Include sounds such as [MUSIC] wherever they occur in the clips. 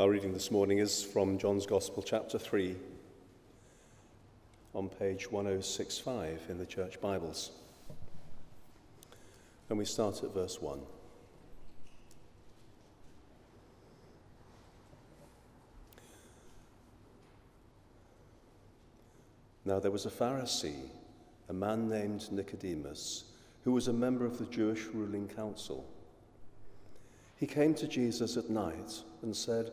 Our reading this morning is from John's Gospel, chapter 3, on page 1065 in the Church Bibles. And we start at verse 1. Now there was a Pharisee, a man named Nicodemus, who was a member of the Jewish ruling council. He came to Jesus at night and said,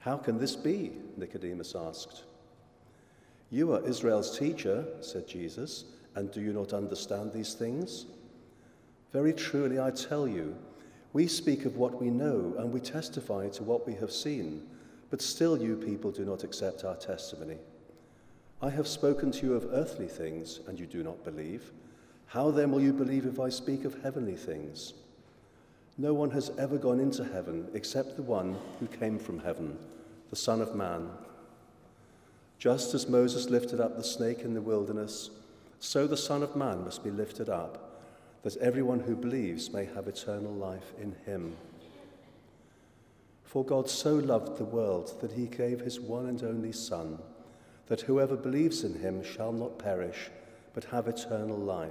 How can this be? Nicodemus asked. You are Israel's teacher, said Jesus, and do you not understand these things? Very truly, I tell you, we speak of what we know and we testify to what we have seen but still, you people do not accept our testimony. I have spoken to you of earthly things, and you do not believe. How then will you believe if I speak of heavenly things? No one has ever gone into heaven except the one who came from heaven, the Son of Man. Just as Moses lifted up the snake in the wilderness, so the Son of Man must be lifted up, that everyone who believes may have eternal life in him. For God so loved the world that he gave his one and only Son, that whoever believes in him shall not perish, but have eternal life.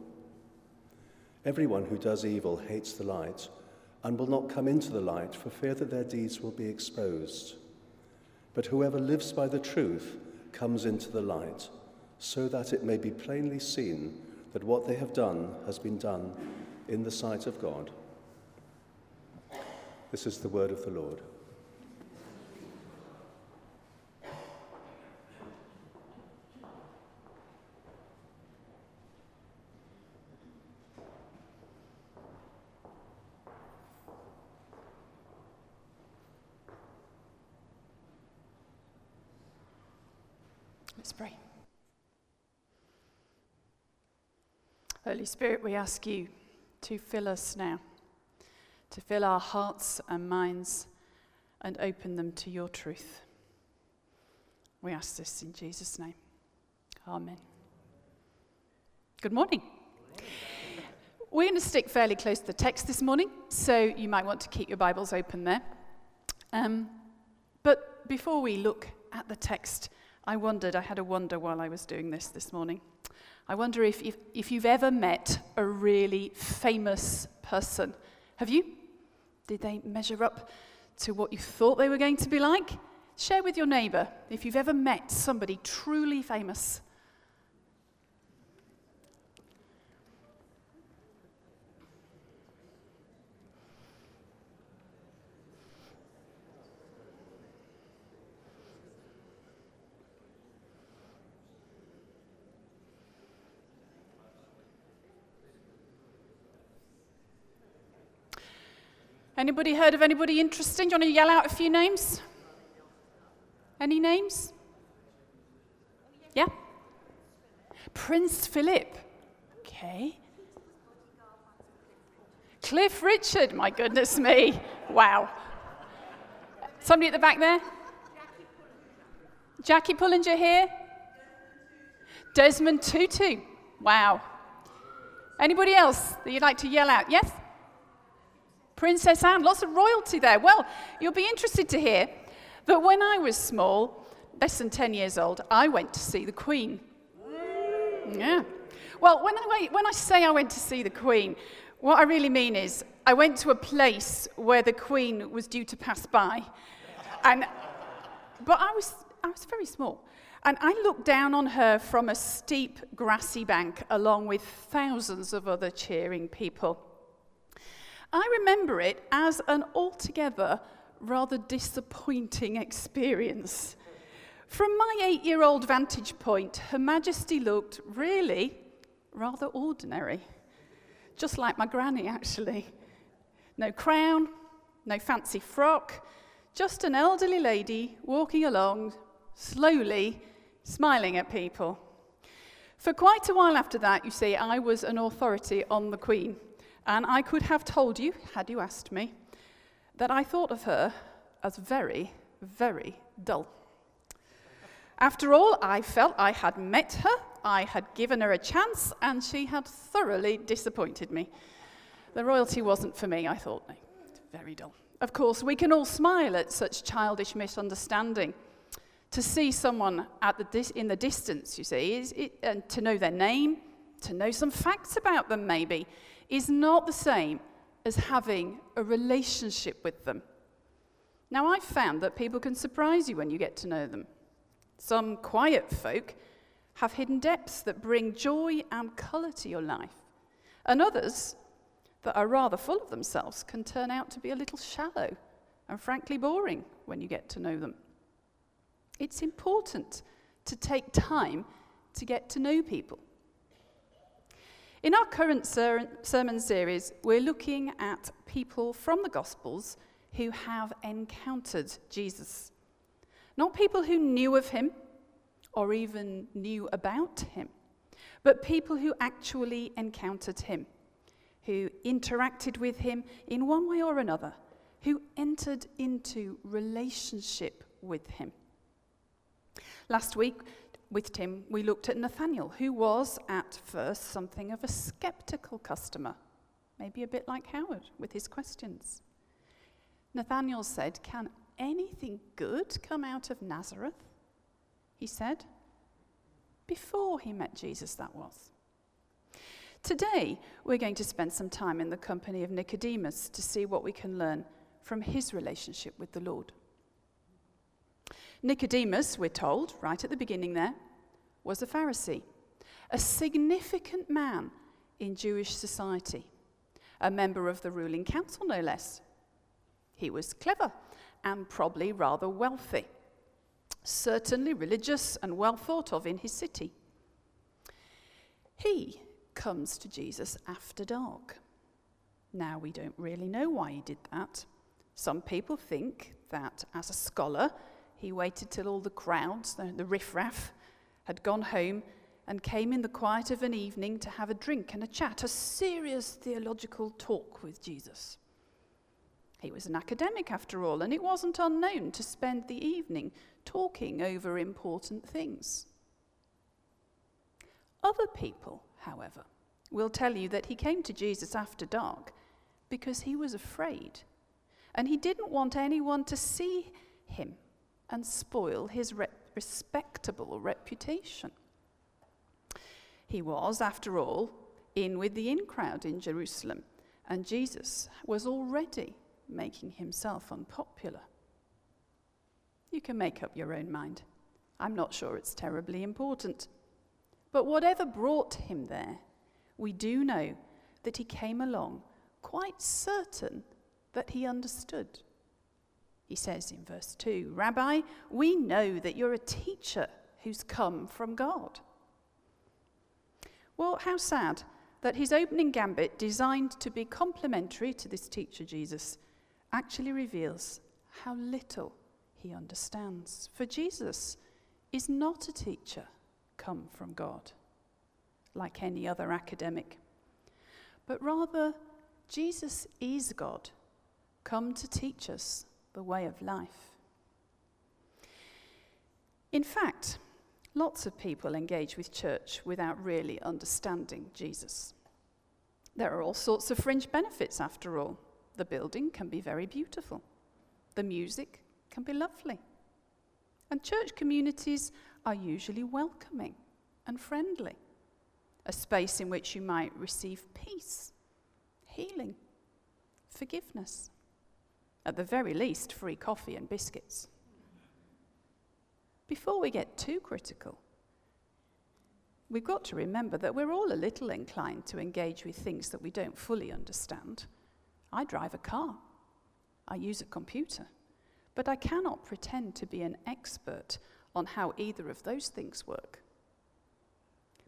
Everyone who does evil hates the light and will not come into the light for fear that their deeds will be exposed. But whoever lives by the truth comes into the light, so that it may be plainly seen that what they have done has been done in the sight of God. This is the word of the Lord. Let's pray. Holy Spirit, we ask you to fill us now, to fill our hearts and minds and open them to your truth. We ask this in Jesus' name. Amen. Good morning. We're going to stick fairly close to the text this morning, so you might want to keep your Bibles open there. Um, but before we look at the text, I wondered, I had a wonder while I was doing this this morning. I wonder if, if, if you've ever met a really famous person. Have you? Did they measure up to what you thought they were going to be like? Share with your neighbour if you've ever met somebody truly famous. Anybody heard of anybody interesting? Do you want to yell out a few names? Any names? Yeah? Prince Philip. Okay. Cliff Richard, my goodness me. Wow. Somebody at the back there? Jackie Pullinger here? Desmond Tutu. Wow. Anybody else that you'd like to yell out? Yes? Princess Anne. Lots of royalty there. Well, you'll be interested to hear that when I was small, less than 10 years old, I went to see the Queen. Yeah. Well, when I, when I say I went to see the Queen, what I really mean is I went to a place where the Queen was due to pass by. And, but I was, I was very small. And I looked down on her from a steep grassy bank along with thousands of other cheering people. I remember it as an altogether rather disappointing experience. From my eight year old vantage point, Her Majesty looked really rather ordinary. Just like my granny, actually. No crown, no fancy frock, just an elderly lady walking along slowly, smiling at people. For quite a while after that, you see, I was an authority on the Queen. And I could have told you, had you asked me, that I thought of her as very, very dull. After all, I felt I had met her, I had given her a chance, and she had thoroughly disappointed me. The royalty wasn't for me, I thought. No, very dull. Of course, we can all smile at such childish misunderstanding. To see someone the dis- in the distance, you see, it, and to know their name, to know some facts about them, maybe, is not the same as having a relationship with them. Now, I've found that people can surprise you when you get to know them. Some quiet folk have hidden depths that bring joy and colour to your life. And others that are rather full of themselves can turn out to be a little shallow and frankly boring when you get to know them. It's important to take time to get to know people. In our current ser- sermon series, we're looking at people from the Gospels who have encountered Jesus. Not people who knew of him or even knew about him, but people who actually encountered him, who interacted with him in one way or another, who entered into relationship with him. Last week with Tim, we looked at Nathaniel, who was at first something of a skeptical customer, maybe a bit like Howard with his questions. Nathaniel said, Can anything good come out of Nazareth? He said. Before he met Jesus, that was. Today, we're going to spend some time in the company of Nicodemus to see what we can learn from his relationship with the Lord. Nicodemus, we're told, right at the beginning there, was a Pharisee, a significant man in Jewish society, a member of the ruling council, no less. He was clever and probably rather wealthy, certainly religious and well thought of in his city. He comes to Jesus after dark. Now, we don't really know why he did that. Some people think that as a scholar, he waited till all the crowds, the, the riffraff, had gone home and came in the quiet of an evening to have a drink and a chat, a serious theological talk with Jesus. He was an academic, after all, and it wasn't unknown to spend the evening talking over important things. Other people, however, will tell you that he came to Jesus after dark because he was afraid and he didn't want anyone to see him and spoil his re- respectable reputation. He was, after all, in with the in crowd in Jerusalem, and Jesus was already making himself unpopular. You can make up your own mind. I'm not sure it's terribly important. But whatever brought him there, we do know that he came along quite certain that he understood. He says in verse 2 Rabbi, we know that you're a teacher who's come from God. Well, how sad that his opening gambit, designed to be complimentary to this teacher Jesus, actually reveals how little he understands. For Jesus is not a teacher come from God, like any other academic, but rather, Jesus is God, come to teach us the way of life. In fact, lots of people engage with church without really understanding Jesus. There are all sorts of fringe benefits, after all. The building can be very beautiful, the music can be lovely, and church communities are usually welcoming and friendly, a space in which you might receive peace, healing, forgiveness, at the very least, free coffee and biscuits. Before we get too critical, we've got to remember that we're all a little inclined to engage with things that we don't fully understand. I drive a car, I use a computer, but I cannot pretend to be an expert on how either of those things work.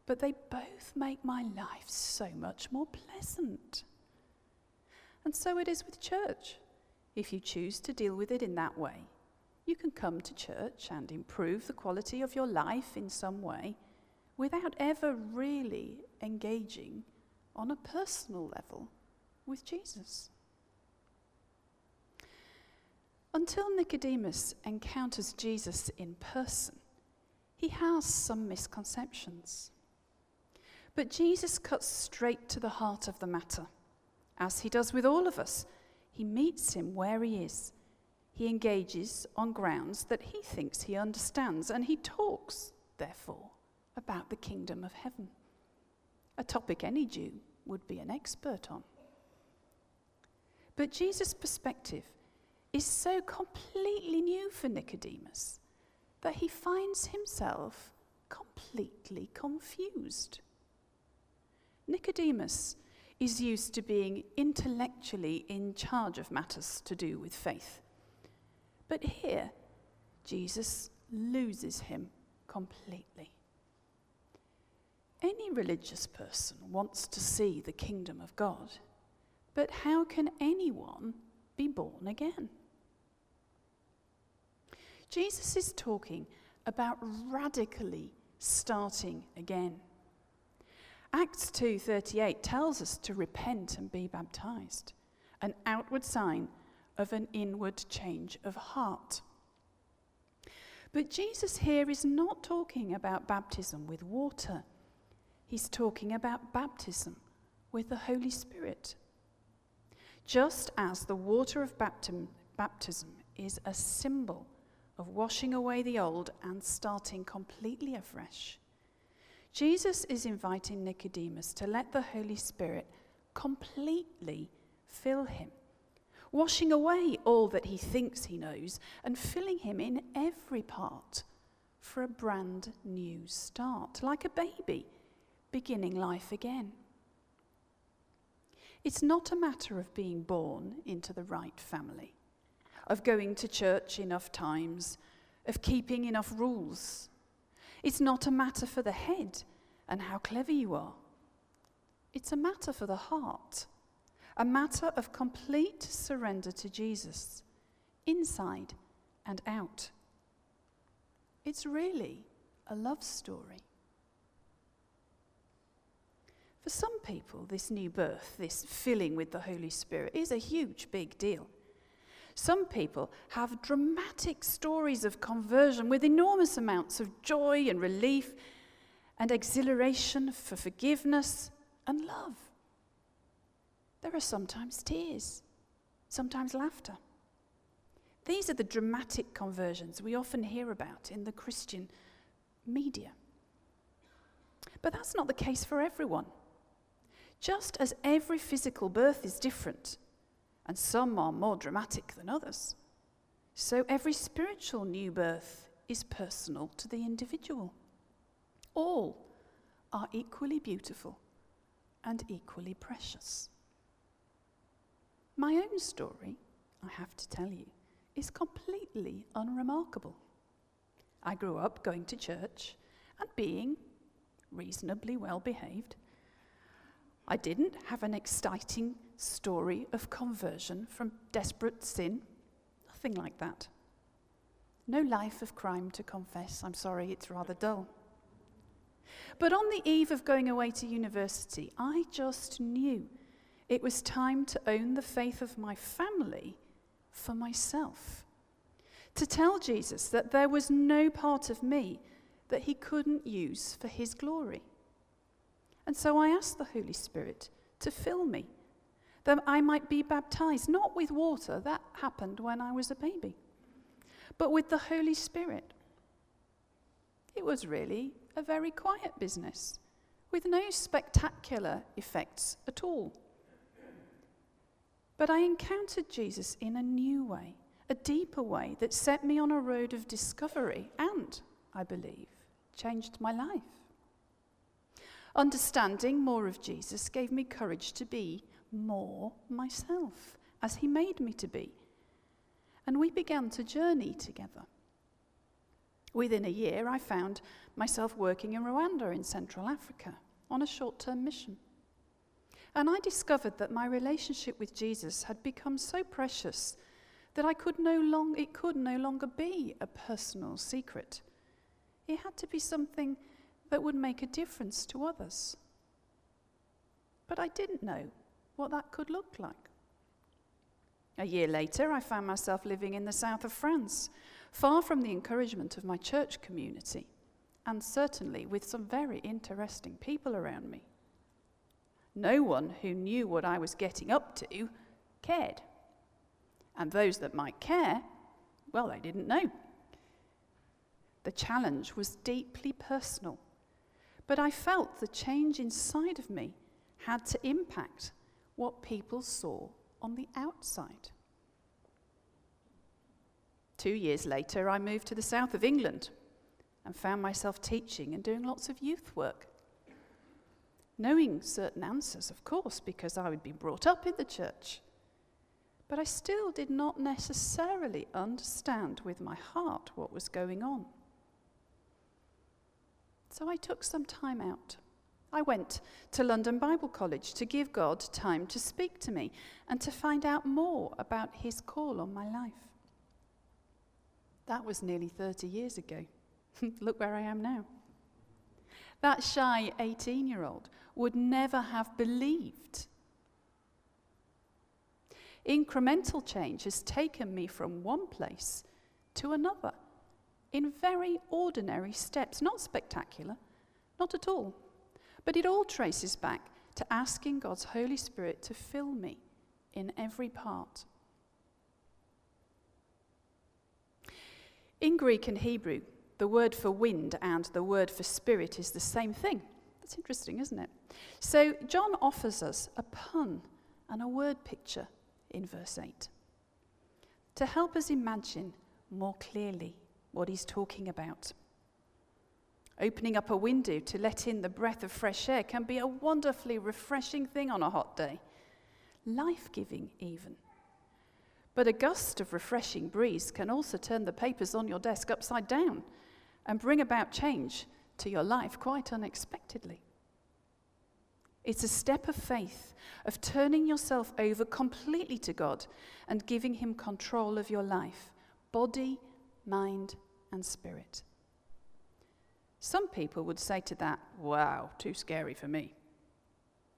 But they both make my life so much more pleasant. And so it is with church. If you choose to deal with it in that way, you can come to church and improve the quality of your life in some way without ever really engaging on a personal level with Jesus. Until Nicodemus encounters Jesus in person, he has some misconceptions. But Jesus cuts straight to the heart of the matter, as he does with all of us. He meets him where he is. He engages on grounds that he thinks he understands, and he talks, therefore, about the kingdom of heaven, a topic any Jew would be an expert on. But Jesus' perspective is so completely new for Nicodemus that he finds himself completely confused. Nicodemus is used to being intellectually in charge of matters to do with faith. But here, Jesus loses him completely. Any religious person wants to see the kingdom of God, but how can anyone be born again? Jesus is talking about radically starting again. Acts 2:38 tells us to repent and be baptized, an outward sign of an inward change of heart. But Jesus here is not talking about baptism with water. He's talking about baptism with the Holy Spirit. Just as the water of baptism, baptism is a symbol of washing away the old and starting completely afresh. Jesus is inviting Nicodemus to let the Holy Spirit completely fill him, washing away all that he thinks he knows and filling him in every part for a brand new start, like a baby beginning life again. It's not a matter of being born into the right family of going to church enough times, of keeping enough rules. It's not a matter for the head and how clever you are. It's a matter for the heart, a matter of complete surrender to Jesus, inside and out. It's really a love story. For some people, this new birth, this filling with the Holy Spirit, is a huge, big deal. Some people have dramatic stories of conversion with enormous amounts of joy and relief and exhilaration for forgiveness and love. There are sometimes tears, sometimes laughter. These are the dramatic conversions we often hear about in the Christian media. But that's not the case for everyone. Just as every physical birth is different, and some are more dramatic than others. So every spiritual new birth is personal to the individual. All are equally beautiful and equally precious. My own story, I have to tell you, is completely unremarkable. I grew up going to church and being reasonably well behaved. I didn't have an exciting story of conversion from desperate sin. Nothing like that. No life of crime to confess. I'm sorry, it's rather dull. But on the eve of going away to university, I just knew it was time to own the faith of my family for myself. to tell Jesus that there was no part of me that he couldn't use for his glory. And so I asked the Holy Spirit to fill me, that I might be baptized, not with water, that happened when I was a baby, but with the Holy Spirit. It was really a very quiet business, with no spectacular effects at all. But I encountered Jesus in a new way, a deeper way that set me on a road of discovery and, I believe, changed my life. Understanding more of Jesus gave me courage to be more myself, as he made me to be. And we began to journey together. Within a year, I found myself working in Rwanda in Central Africa on a short term mission. And I discovered that my relationship with Jesus had become so precious that I could no long, it could no longer be a personal secret. It had to be something that would make a difference to others. But I didn't know what that could look like. A year later, I found myself living in the south of France, far from the encouragement of my church community, and certainly with some very interesting people around me. No one who knew what I was getting up to cared. And those that might care, well, they didn't know. The challenge was deeply personal but I felt the change inside of me had to impact what people saw on the outside. Two years later, I moved to the south of England and found myself teaching and doing lots of youth work. Knowing certain answers, of course, because I had been brought up in the church. But I still did not necessarily understand with my heart what was going on. So I took some time out. I went to London Bible College to give God time to speak to me and to find out more about His call on my life. That was nearly 30 years ago. [LAUGHS] Look where I am now. That shy 18 year old would never have believed. Incremental change has taken me from one place to another in very ordinary steps, not spectacular, not at all. But it all traces back to asking God's Holy Spirit to fill me in every part. In Greek and Hebrew, the word for wind and the word for spirit is the same thing. That's interesting, isn't it? So, John offers us a pun and a word picture in verse 8 to help us imagine more clearly what he's talking about. Opening up a window to let in the breath of fresh air can be a wonderfully refreshing thing on a hot day, life giving, even. But a gust of refreshing breeze can also turn the papers on your desk upside down and bring about change to your life quite unexpectedly. It's a step of faith, of turning yourself over completely to God and giving Him control of your life, body, mind, and spirit. Some people would say to that, wow, too scary for me.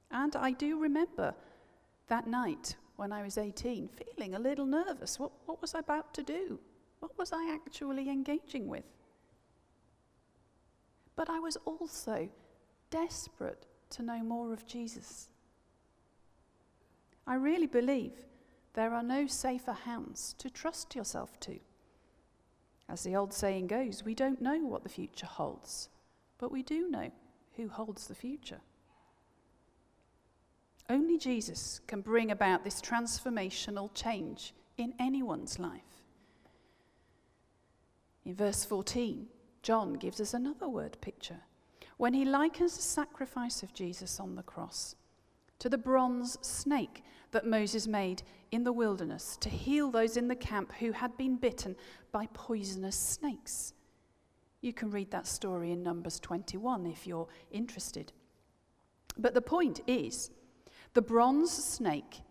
And I do remember that night when I was 18 feeling a little nervous. What, what was I about to do? What was I actually engaging with? But I was also desperate to know more of Jesus. I really believe there are no safer hands to trust yourself to. As the old saying goes, we don't know what the future holds, but we do know who holds the future. Only Jesus can bring about this transformational change in anyone's life. In verse 14, John gives us another word picture when he likens the sacrifice of Jesus on the cross to the bronze snake that Moses made in the wilderness to heal those in the camp who had been bitten by poisonous snakes. You can read that story in Numbers 21 if you're interested. But the point is, the bronze snake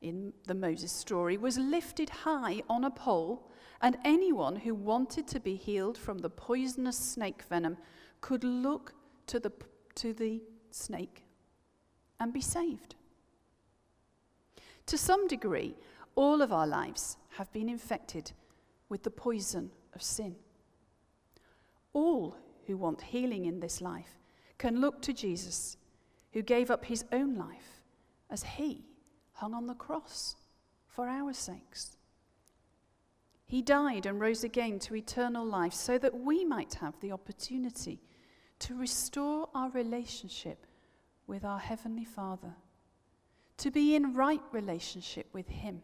in the Moses story was lifted high on a pole, and anyone who wanted to be healed from the poisonous snake venom could look to the, to the snake and be saved. To some degree, all of our lives have been infected with the poison of sin. All who want healing in this life can look to Jesus, who gave up his own life as he hung on the cross for our sakes. He died and rose again to eternal life so that we might have the opportunity to restore our relationship with our Heavenly Father, to be in right relationship with Him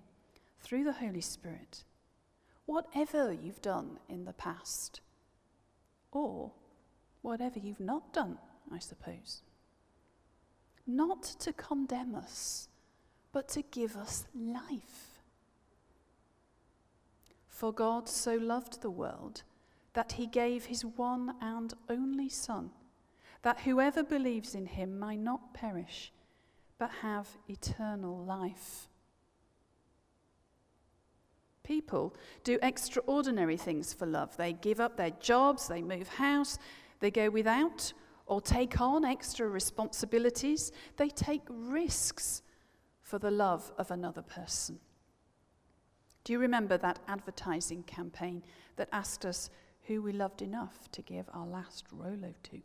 through the Holy Spirit, whatever you've done in the past, or whatever you've not done, I suppose. Not to condemn us, but to give us life. For God so loved the world that he gave his one and only Son, that whoever believes in him might not perish, but have eternal life. People do extraordinary things for love. They give up their jobs, they move house, they go without or take on extra responsibilities, they take risks for the love of another person. Do you remember that advertising campaign that asked us who we loved enough to give our last Rolo to?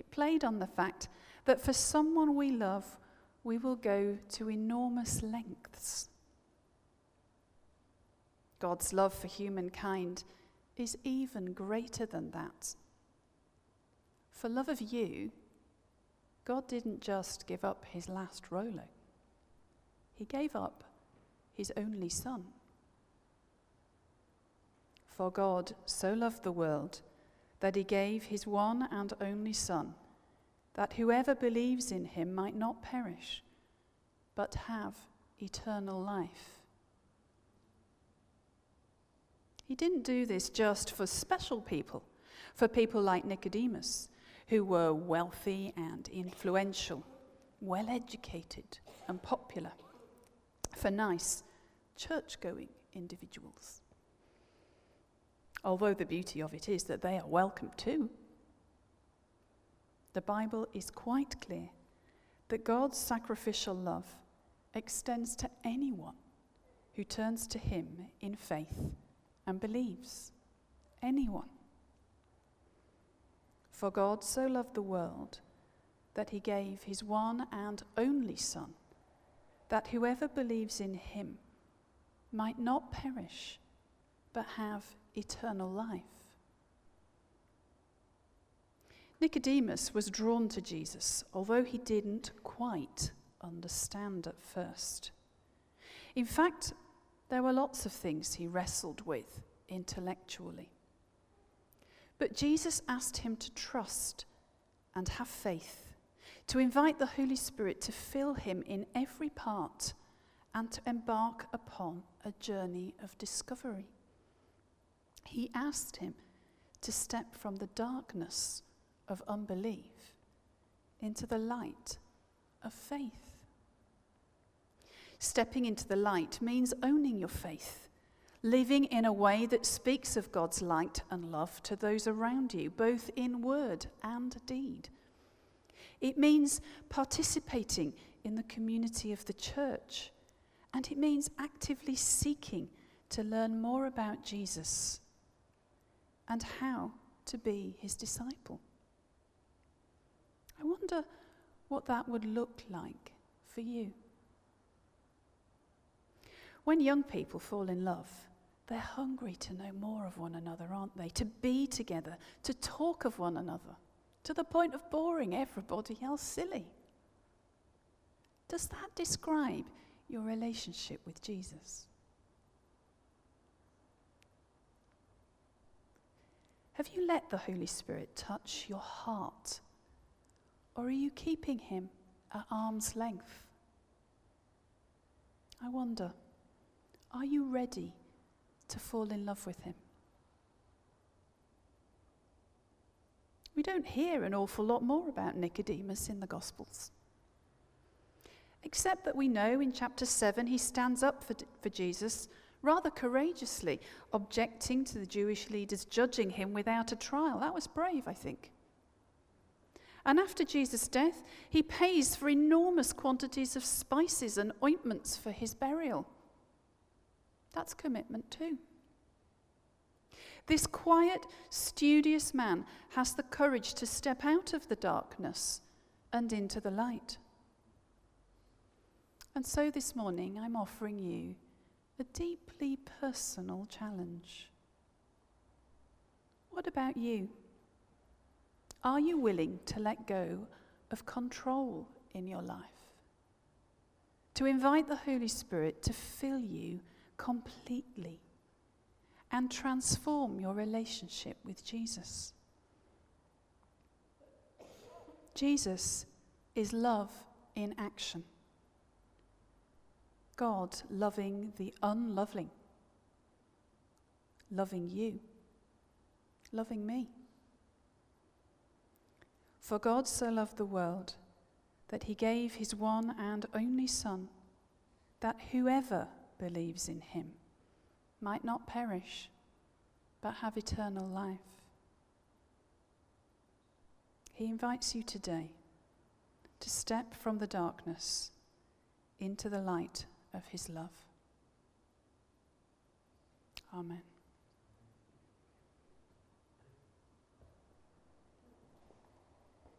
It played on the fact that for someone we love, we will go to enormous lengths. God's love for humankind is even greater than that. For love of you, God didn't just give up his last Rolo, he gave up his only Son. For God so loved the world that he gave his one and only Son, that whoever believes in him might not perish, but have eternal life. He didn't do this just for special people, for people like Nicodemus, who were wealthy and influential, well educated and popular, for nice church going individuals. Although the beauty of it is that they are welcome too. The Bible is quite clear that God's sacrificial love extends to anyone who turns to Him in faith and believes. Anyone. For God so loved the world that He gave His one and only Son, that whoever believes in Him might not perish, but have eternal life. Nicodemus was drawn to Jesus, although he didn't quite understand at first. In fact, there were lots of things he wrestled with intellectually. But Jesus asked him to trust and have faith, to invite the Holy Spirit to fill him in every part and to embark upon a journey of discovery. He asked him to step from the darkness of unbelief into the light of faith. Stepping into the light means owning your faith, living in a way that speaks of God's light and love to those around you, both in word and deed. It means participating in the community of the church and it means actively seeking to learn more about Jesus and how to be his disciple. I wonder what that would look like for you. When young people fall in love, they're hungry to know more of one another, aren't they? To be together, to talk of one another, to the point of boring everybody else silly. Does that describe your relationship with Jesus? Have you let the Holy Spirit touch your heart? Or are you keeping him at arm's length? I wonder, are you ready to fall in love with him? We don't hear an awful lot more about Nicodemus in the Gospels. Except that we know in chapter 7 he stands up for, for Jesus rather courageously, objecting to the Jewish leaders judging him without a trial. That was brave, I think. And after Jesus' death, he pays for enormous quantities of spices and ointments for his burial. That's commitment too. This quiet, studious man has the courage to step out of the darkness and into the light. And so this morning, I'm offering you a deeply personal challenge. What about you? Are you willing to let go of control in your life? To invite the Holy Spirit to fill you completely and transform your relationship with Jesus? Jesus is love in action. God loving the unloving, loving you, loving me. For God so loved the world that he gave his one and only Son, that whoever believes in him might not perish, but have eternal life. He invites you today to step from the darkness into the light of his love. Amen.